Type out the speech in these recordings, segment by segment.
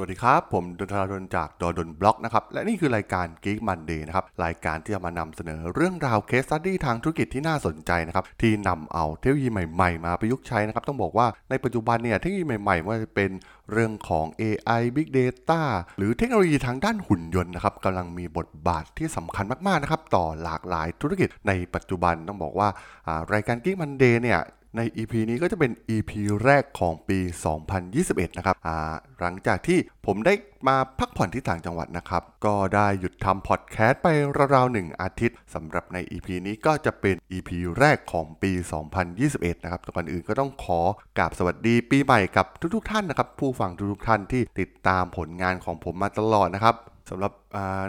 สวัสดีครับ ผมดลธราดลจาก ด.ดล็อกนะครับ และนี่คือรายการ Geek Monday นะครับ รายการที่จะมานำเสนอเรื่องราว case study ทางธุรกิจที่น่าสนใจนะครับ ที่นำเอาเทคโนโลยีใหม่ๆ มาประยุกต์ใช้นะครับ ต้องบอกว่าในปัจจุบันเนี่ยเทคโนโลยีใหม่ๆไม่ว่าจะเป็นเรื่องของ AI Big Data หรือเทคโนโลยีทางด้านหุ่นยนต์นะครับกำลังมีบทบาทที่สำคัญมากๆนะครับต่อหลากหลายธุรกิจในปัจจุบันต้องบอกว่าอ่ารายการ Geek Monday เนี่ย ใน EP นี้ก็จะเป็น EP แรกของปี 2021 นะครับหลังจากที่ผมได้มาพักผ่อนที่ต่างจังหวัดนะครับ ก็ได้หยุดทำพอดแคสต์ไปราวๆหนึ่งอาทิตย์สำหรับใน EP นี้ก็จะเป็น EP แรกของปี 2021 นะครับก่อนอื่นก็ต้องขอกราบสวัสดีปีใหม่กับทุกๆ ท่านนะครับ ผู้ฟังทุกๆท่านที่ติดตามผลงานของผมมาตลอดนะครับ สำหรับ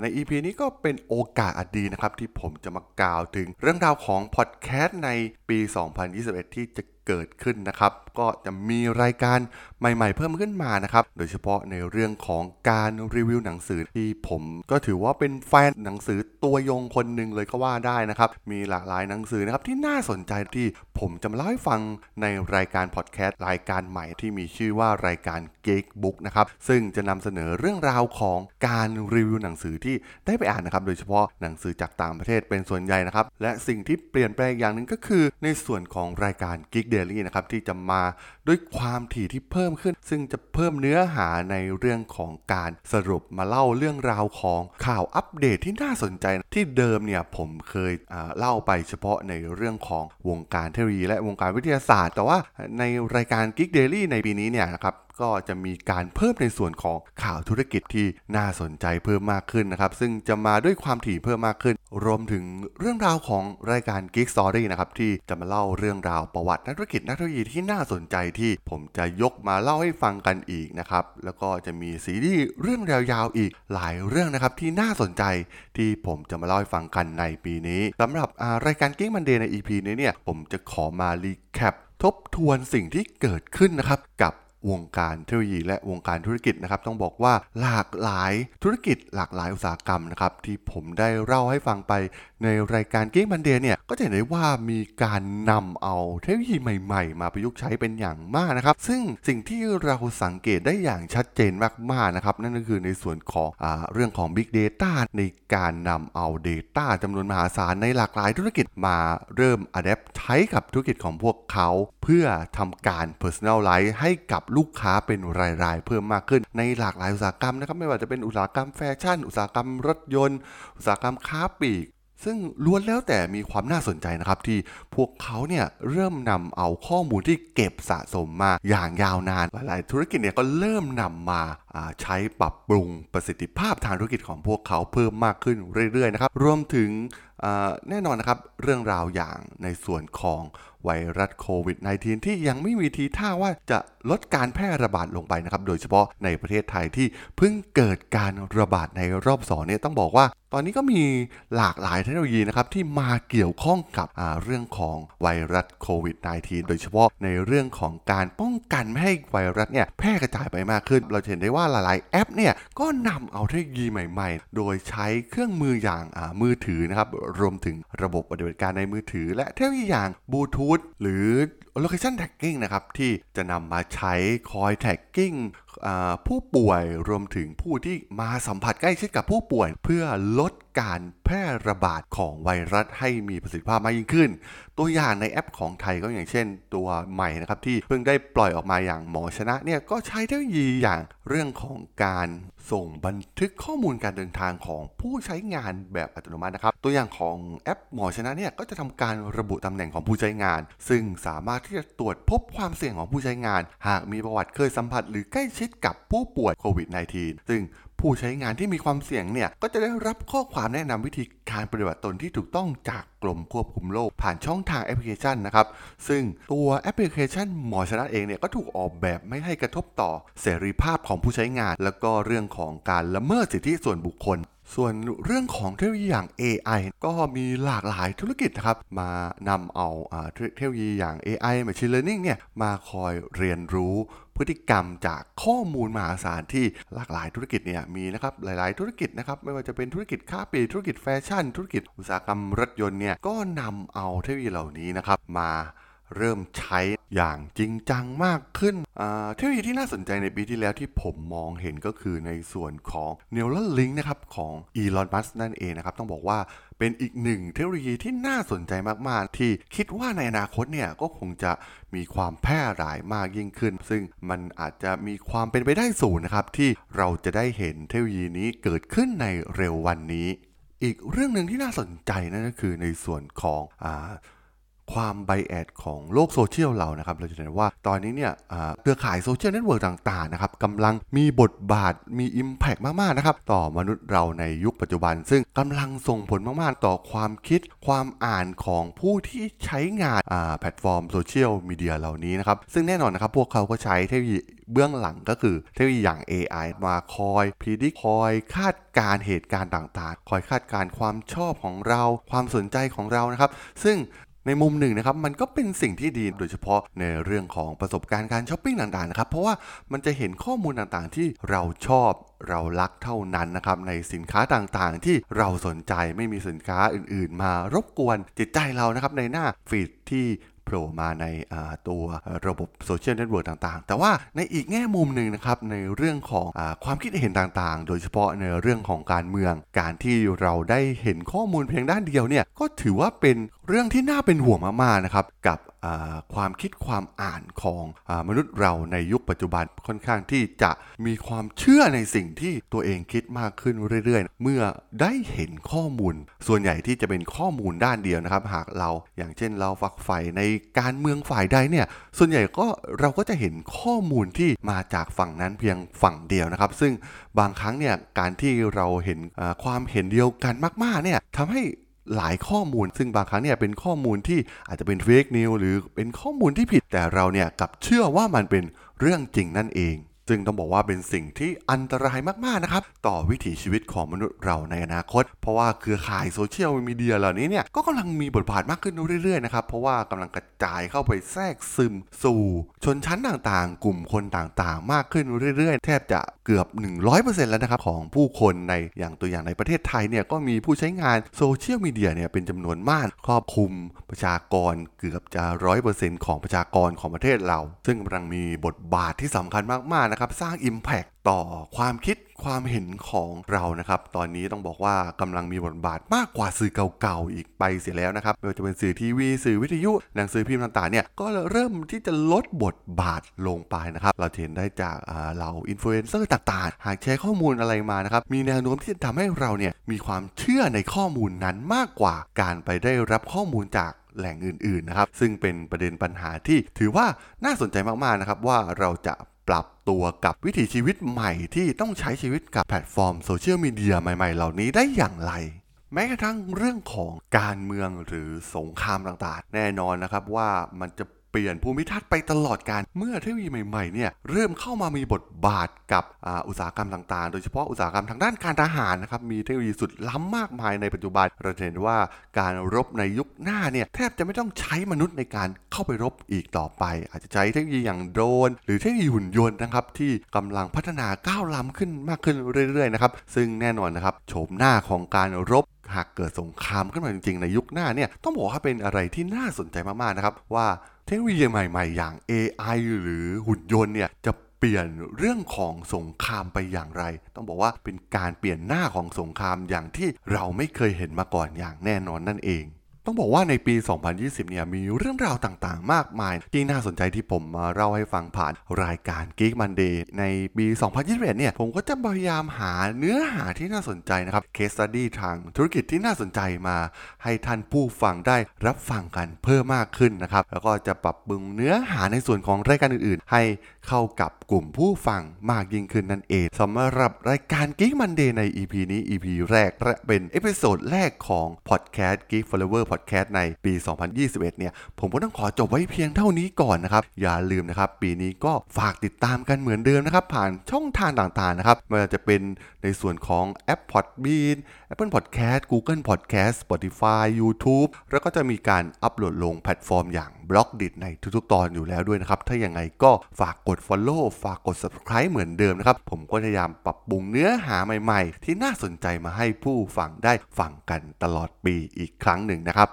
ใน EP นี้ก็เป็นโอกาสอดีนะครับ ที่ผมจะมากล่าวถึงเรื่องราวของพอดแคสต์ในปี 2021 ที่จะเกิดขึ้นนะครับ ก็จะมีรายการใหม่ๆ เพิ่มขึ้นมานะครับ โดยเฉพาะในเรื่องของการรีวิวหนังสือที่ผมก็ถือว่าเป็นแฟนหนังสือตัวยงคนหนึ่งเลยก็ว่าได้นะครับ มีหลากหลายหนังสือนะครับที่น่าสนใจที่ผมจะมาเล่าให้ฟังในรายการพอดแคสต์รายการใหม่ที่มีชื่อว่ารายการ Geek Book นะครับ ซึ่งจะนำเสนอเรื่องราวของการรีวิวหนังสือที่ได้ไปอ่านนะครับ โดยเฉพาะหนังสือจากต่างประเทศเป็นส่วนใหญ่นะครับ และสิ่งที่เปลี่ยนแปลงอย่างหนึ่งก็คือ ในส่วนของรายการ Geek Daily นะครับที่จะมาด้วยความถี่ที่เพิ่มขึ้น ซึ่งจะเพิ่มเนื้อหาในเรื่องของการสรุปมาเล่าเรื่องราวของข่าวอัปเดตที่น่าสนใจที่เดิมเนี่ยผมเคยเล่าไปเฉพาะในเรื่องของวงการเทคโนโลยีและวงการวิทยาศาสตร์ แต่ว่าในรายการ Geek Daily ในปีนี้เนี่ยนะครับ ก็จะมีการเพิ่มในส่วนของข่าวธุรกิจที่น่าสนใจเพิ่มมากขึ้นนะครับซึ่งจะมาด้วยความถี่เพิ่มมากขึ้น รวมถึงเรื่องราวของรายการ Geek Story นะครับที่จะมาเล่าเรื่องราวประวัตินักธุรกิจนักเทคโนโลยีที่น่าสนใจที่ผมจะยกมาเล่าให้ฟังกันอีกนะครับแล้วก็จะมีซีรีส์เรื่องยาวๆอีกหลายเรื่องนะครับที่น่าสนใจที่ผมจะมาเล่าให้ฟังกันในปีนี้สำหรับรายการ Geek Monday ใน EP นี้เนี่ยผมจะขอมารีแคปทบทวนสิ่งที่เกิดขึ้นนะครับกับ วงการเทคโนโลยีและวงการธุรกิจนะครับต้องบอกว่าหลากหลายธุรกิจหลากหลายอุตสาหกรรมนะครับที่ผมได้เล่าให้ฟังไปในรายการเก้งบันเดเนี่ยก็จะเห็นได้ว่ามีการนำเอาเทคโนโลยีใหม่ๆ มาประยุกต์ใช้เป็นอย่างมากนะครับ ซึ่งสิ่งที่เราสังเกตได้อย่างชัดเจนมากๆนะครับนั่นก็คือในส่วนของอเรื่องของ Big Data ในการนำเอา Data จำนวนมหาศาลในหลากหลายธุรกิจมาเริ่ม adapt ใช้กับธุรกิจของพวกเขา เพื่อทำการ personalize ให้กับลูกค้าเป็นรายๆ เพิ่มมากขึ้น ในหลากหลายอุตสาหกรรมนะครับไม่ว่าจะเป็นอุตสาหกรรมแฟชั่น อุตสาหกรรมรถยนต์ อุตสาหกรรมค้าปลีกซึ่งล้วนแล้วแต่มีความน่าสนใจนะครับ ที่พวกเขาเนี่ยเริ่มนำเอาข้อมูลที่เก็บสะสมมาอย่างยาวนาน หลายๆธุรกิจเนี่ยก็เริ่มนำมาใช้ปรับปรุงประสิทธิภาพทางธุรกิจของพวกเขาเพิ่มมากขึ้นเรื่อยๆนะครับรวมถึง แน่นอนนะครับ เรื่องราวอย่างในส่วนของไวรัสโควิด -19 ที่ยังไม่มีทีท่าว่าจะลดการแพร่ระบาดลงไปนะครับ โดยเฉพาะในประเทศไทยที่เพิ่งเกิดการระบาดในรอบ2เนี่ยต้องบอกว่า ตอนนี้ก็มีหลากหลายเทคโนโลยีนะครับที่มาเกี่ยวข้องกับเรื่องของไวรัสโควิด -19 โดยเฉพาะในเรื่องของการป้องกันไม่ให้ไวรัสเนี่ยแพร่กระจายไปมากขึ้น เราเห็นได้ว่าหลายๆแอปเนี่ยก็นำเอาเทคโนโลยีใหม่ ๆ โดยใช้เครื่องมืออย่างมือถือนะครับรวมถึงระบบปฏิบัติการในมือถือ และเทคโนโลยีอย่างบลูทูธหรือ location tagging นะครับที่จะนำมาใช้คอย tagging ผู้ป่วยรวมถึงผู้ที่มาสัมผัสใกล้ชิดกับผู้ป่วย เพื่อลดการแพร่ระบาดของไวรัสให้มีประสิทธิภาพมากยิ่งขึ้น ตัวอย่างในแอปของไทยก็อย่างเช่น ตัวใหม่นะครับที่เพิ่งได้ปล่อยออกมาอย่างหมอชนะเนี่ยก็ใช้เทคโนโลยีอย่างเรื่องของการส่งบันทึกข้อมูลการเดินทางของผู้ใช้งานแบบอัตโนมัตินะครับ ตัวอย่างของแอปหมอชนะเนี่ยก็จะทำการระบุตำแหน่งของผู้ใช้งาน ซึ่งสามารถที่จะตรวจพบความเสี่ยงของผู้ใช้งาน หากมีประวัติเคยสัมผัสหรือใกล้ชิดกับผู้ป่วยโควิด -19 ซึ่งผู้ใช้งานที่มีความเสี่ยงเนี่ย ก็จะได้รับข้อความแนะนำวิธีการปฏิบัติตนที่ถูกต้องจากกรมควบคุมโรคผ่านช่องทางแอปพลิเคชันนะครับ ซึ่งตัวแอปพลิเคชันหมอชนะเองเนี่ย ก็ถูกออกแบบไม่ให้กระทบต่อเสรีภาพของผู้ใช้งาน แล้วก็เรื่องของการละเมิดสิทธิส่วนบุคคล ส่วนเรื่องของเทคโนโลยีอย่าง AI ก็มีหลากหลายธุรกิจนะครับ มานำเอาเทคโนโลยีอย่าง AI Machine Learning เนี่ยมาคอยเรียนรู้พฤติกรรมจากข้อมูลมหาศาลที่หลากหลายธุรกิจเนี่ยมีนะครับหลาย ๆ ธุรกิจนะครับไม่ว่าจะเป็นธุรกิจค้าปลีกธุรกิจแฟชั่น ธุรกิจอุตสาหกรรมรถยนต์เนี่ยก็นำเอาเทคโนโลยีเหล่านี้นะครับมา เริ่มใช้อย่างจริงจังมากขึ้น เทคโนโลยีที่น่าสนใจในปีที่แล้วที่ผมมองเห็นก็คือในส่วนของ Neuralink นะครับของอีลอนมัสนั่นเองนะครับ ต้องบอกว่าเป็นอีกหนึ่งเทคโนโลยีที่น่าสนใจมาก ๆ ที่คิดว่าในอนาคตเนี่ยก็คงจะมีความแพร่หลายมากยิ่งขึ้น ซึ่งมันอาจจะมีความเป็นไปได้สูงนะครับ ที่เราจะได้เห็นเทคโนโลยีนี้เกิดขึ้นในเร็ววันนี้ อีกเรื่องหนึ่งที่น่าสนใจนั่นก็คือในส่วนของอ่า ความ bias ของโลกโซเชียลเรานะครับ เราจะเห็นว่าตอนนี้เนี่ยเครือข่ายโซเชียลเน็ตเวิร์กต่างๆนะครับกำลังมีบทบาทมี Impact มากๆนะครับต่อมนุษย์เราในยุคปัจจุบัน ซึ่งกำลังส่งผลมากๆ ต่อความคิดความอ่านของผู้ที่ใช้งานแพลตฟอร์มโซเชียลมีเดียเหล่านี้นะครับ ซึ่งแน่นอนนะครับพวกเขาก็ใช้เทคโนโลยีเบื้องหลังก็คือเทคโนโลยีอย่าง AI มาคอยพิจิตรคอยคาดการเหตุการณ์ต่างๆ คอยคาดการความชอบของเรา ความสนใจของเรานะครับ ซึ่ง ในมุมหนึ่งนะครับมันก็เป็นสิ่งที่ดีโดยเฉพาะในเรื่องของประสบการณ์การช้อปปิ้งต่างๆนะครับเพราะว่ามันจะเห็นข้อมูลต่างๆที่เราชอบเรารักเท่านั้นนะครับในสินค้าต่างๆ ที่เราสนใจไม่มีสินค้าอื่นๆ มารบกวนจิตใจเรานะครับในหน้าฟีดที่โผล่มาในตัวระบบโซเชียลเน็ตเวิร์กต่างๆ แต่ว่าในอีกแง่มุมหนึ่งนะครับในเรื่องของอความคิดเห็นต่างๆ โดยเฉพาะในเรื่องของการเมือง การที่เราได้เห็นข้อมูลเพียงด้านเดียวเนี่ยก็ถือว่าเป็น เรื่องที่น่าเป็นห่วงมากๆนะครับกับความคิดความอ่านของอมนุษย์เราในยุคปัจจุบันค่อนข้างที่จะมีความเชื่อในสิ่งที่ตัวเองคิดมากขึ้นเรื่อยๆ เมื่อได้เห็นข้อมูล ส่วนใหญ่ที่จะเป็นข้อมูลด้านเดียวนะครับ หากเราอย่างเช่นเราฝักใฝ่ในการเมืองฝ่ายใดเนี่ยส่วนใหญ่ก็เราก็จะเห็นข้อมูลที่มาจากฝั่งนั้นเพียงฝั่งเดียวนะครับ ซึ่งบางครั้งเนี่ยการที่เราเห็นความเห็นเดียวกันมากๆเนี่ยทำให้ หลายข้อมูล ซึ่งบางครั้งเนี่ยเป็นข้อมูลที่อาจจะเป็นเฟกนิวหรือเป็นข้อมูลที่ผิดแต่เราเนี่ยกับเชื่อว่ามันเป็นเรื่องจริงนั่นเอง ซึ่งต้องบอกว่าเป็นสิ่งที่อันตรายมากๆนะครับต่อวิถีชีวิตของมนุษย์เราในอนาคต เพราะว่าเครือข่ายโซเชียลมีเดียเหล่านี้เนี่ยก็กำลังมีบทบาทมากขึ้นเรื่อยๆนะครับเพราะว่ากำลังกระจายเข้าไปแทรกซึม สู่ ชนชั้นต่างๆ กลุ่มคนต่างๆ มากขึ้นเรื่อยๆ แทบจะเกือบ 100%แล้วนะครับของผู้คนในอย่างตัวอย่างในประเทศไทยเนี่ยก็มีผู้ใช้งานโซเชียลมีเดียเนี่ยเป็นจำนวนมากครอบคลุมประชากรเกือบจะร้อยเปอร์เซ็นต์ของประชากรของประเทศเรา ซึ่งกำลังมีบทบาทที่สำคัญมากๆนะครับสร้าง Impact ต่อความคิดความเห็นของเรานะครับ ตอนนี้ต้องบอกว่ากำลังมีบทบาทมากกว่าสื่อเก่าๆอีกไปเสียแล้วนะครับไม่ว่าจะเป็นสื่อทีวี สื่อวิทยุ หนังสือพิมพ์ต่างๆเนี่ยก็เริ่มที่จะลดบทบาทลงไปนะครับ เราเห็นได้จากเราอินฟลูเอนเซอร์ต่างๆ หากแชร์ข้อมูลอะไรมานะครับมีแนวโน้มที่จะทำให้เราเนี่ยมีความเชื่อในข้อมูลนั้นมากกว่าการไปได้รับข้อมูลจากแหล่งอื่นๆนะครับซึ่งเป็นประเด็นปัญหาที่ถือว่าน่าสนใจมากๆนะครับว่าเราจะ ปรับตัวกับวิถีชีวิตใหม่ที่ต้องใช้ชีวิตกับแพลตฟอร์มโซเชียลมีเดียใหม่ ๆ เหล่านี้ได้อย่างไร แม้กระทั่งเรื่องของการเมืองหรือสงครามต่างๆ แน่นอนนะครับว่ามันจะ เปลี่ยนภูมิทัศน์ไปตลอดกาลเมื่อเทคโนโลยีใหม่ๆเนี่ยเริ่มเข้ามามีบทบาทกับอุตสาหกรรมต่างๆ โดยเฉพาะอุตสาหกรรมทางด้านการทหารนะครับมีเทคโนโลยีสุดล้ำมากมายในปัจจุบันเราเห็นว่าการรบในยุคหน้าเนี่ยแทบจะไม่ต้องใช้มนุษย์ในการเข้าไปรบอีกต่อไป อาจจะใช้เทคโนโลยีอย่างโดรนหรือเทคโนโลยีหุ่นยนต์นะครับที่กำลังพัฒนาก้าวล้ำขึ้นมากขึ้นเรื่อยๆนะครับซึ่งแน่นอนนะครับโฉมหน้าของการรบหากเกิดสงครามขึ้นมาจริงๆ ในยุคหน้าเนี่ยต้องบอกว่าเป็นอะไรที่น่าสนใจมากๆนะครับว่า ทคโนโลยีใหม่ๆ อย่าง AI หรือหุ่นยนต์เนี่ยจะเปลี่ยนเรื่องของสงครามไปอย่างไร ต้องบอกว่าเป็นการเปลี่ยนหน้าของสงครามอย่างที่เราไม่เคยเห็นมาก่อนอย่างแน่นอนนั่นเอง ต้องบอกว่าในปี 2020 เนี่ยมีเรื่องราวต่างๆ มากมาย ที่น่าสนใจที่ผมมาเล่าให้ฟังผ่านรายการ Geek Monday ในปี 2021 เนี่ยผมก็จะพยายามหาเนื้อหาที่น่าสนใจนะครับ Case Study ทางธุรกิจที่น่าสนใจมาให้ท่านผู้ฟังได้รับฟังกันเพิ่มมากขึ้นนะครับ แล้วก็จะปรับปรุงเนื้อหาในส่วนของรายการอื่นๆ ให้เข้ากับกลุ่มผู้ฟังมากยิ่งขึ้นนั่นเองสำหรับรายการ Geek Monday ใน EP นี้ EP แรกและเป็น episode แรกของ Podcast Geek Flavor พอดแคสต์ในปี 2021 เนี่ย ผมก็ต้องขอจบไว้เพียงเท่านี้ก่อนนะครับ อย่าลืมนะครับ ปีนี้ก็ฝากติดตามกันเหมือนเดิมนะครับ ผ่านช่องทางต่างๆนะครับไม่ว่าจะเป็นในส่วนของแอป Podbean Apple Podcast Google Podcast Spotify YouTube แล้วก็จะมีการอัปโหลดลงแพลตฟอร์มอย่าง Blockdit ในทุกๆ ตอนอยู่แล้วด้วยนะครับ ถ้าอย่างไงก็ฝากกด Follow ฝากกด Subscribe เหมือนเดิมนะครับ ผมก็พยายามปรับปรุงเนื้อหาใหม่ๆ ที่น่าสนใจมาให้ผู้ฟังได้ฟังกันตลอดปีอีกครั้งหนึ่งนะครับ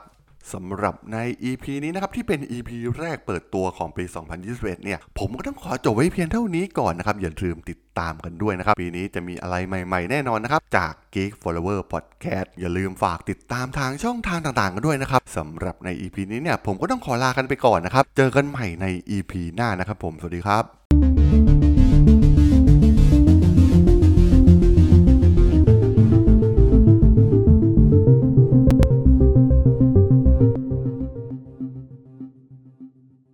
สำหรับใน EP นี้นะครับที่เป็น EP แรกเปิดตัวของปี 2021 เนี่ย ผมก็ต้องขอจบไว้เพียงเท่านี้ก่อนนะครับ อย่าลืมติดตามกันด้วยนะครับ ปีนี้จะมีอะไรใหม่ๆ แน่นอนนะครับ จาก Geek Follower Podcast อย่าลืมฝากติดตามทางช่องทางต่างๆ กันด้วยนะครับสำหรับใน EP นี้เนี่ยผมก็ต้องขอลากันไปก่อนนะครับ เจอกันใหม่ใน EP หน้านะครับผมสวัสดีครับ